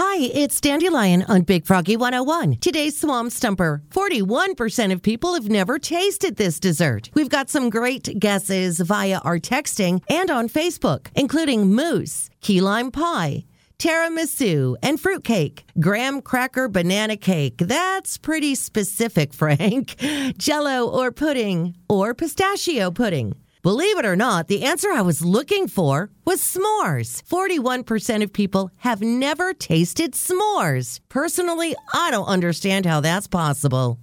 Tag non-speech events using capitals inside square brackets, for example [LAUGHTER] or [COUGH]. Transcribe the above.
Hi, it's Dandy Lion on Big Froggy 101. Today's Swamp Stumper. 41% of people have never tasted this dessert. We've got some great guesses via our texting and on Facebook, including mousse, key lime pie, tiramisu, and fruitcake. Graham cracker banana cake. That's pretty specific, [LAUGHS] Frank. Jello or pudding, or pistachio pudding. Believe it or not, the answer I was looking for was s'mores. 41% of people have never tasted s'mores. Personally, I don't understand how that's possible.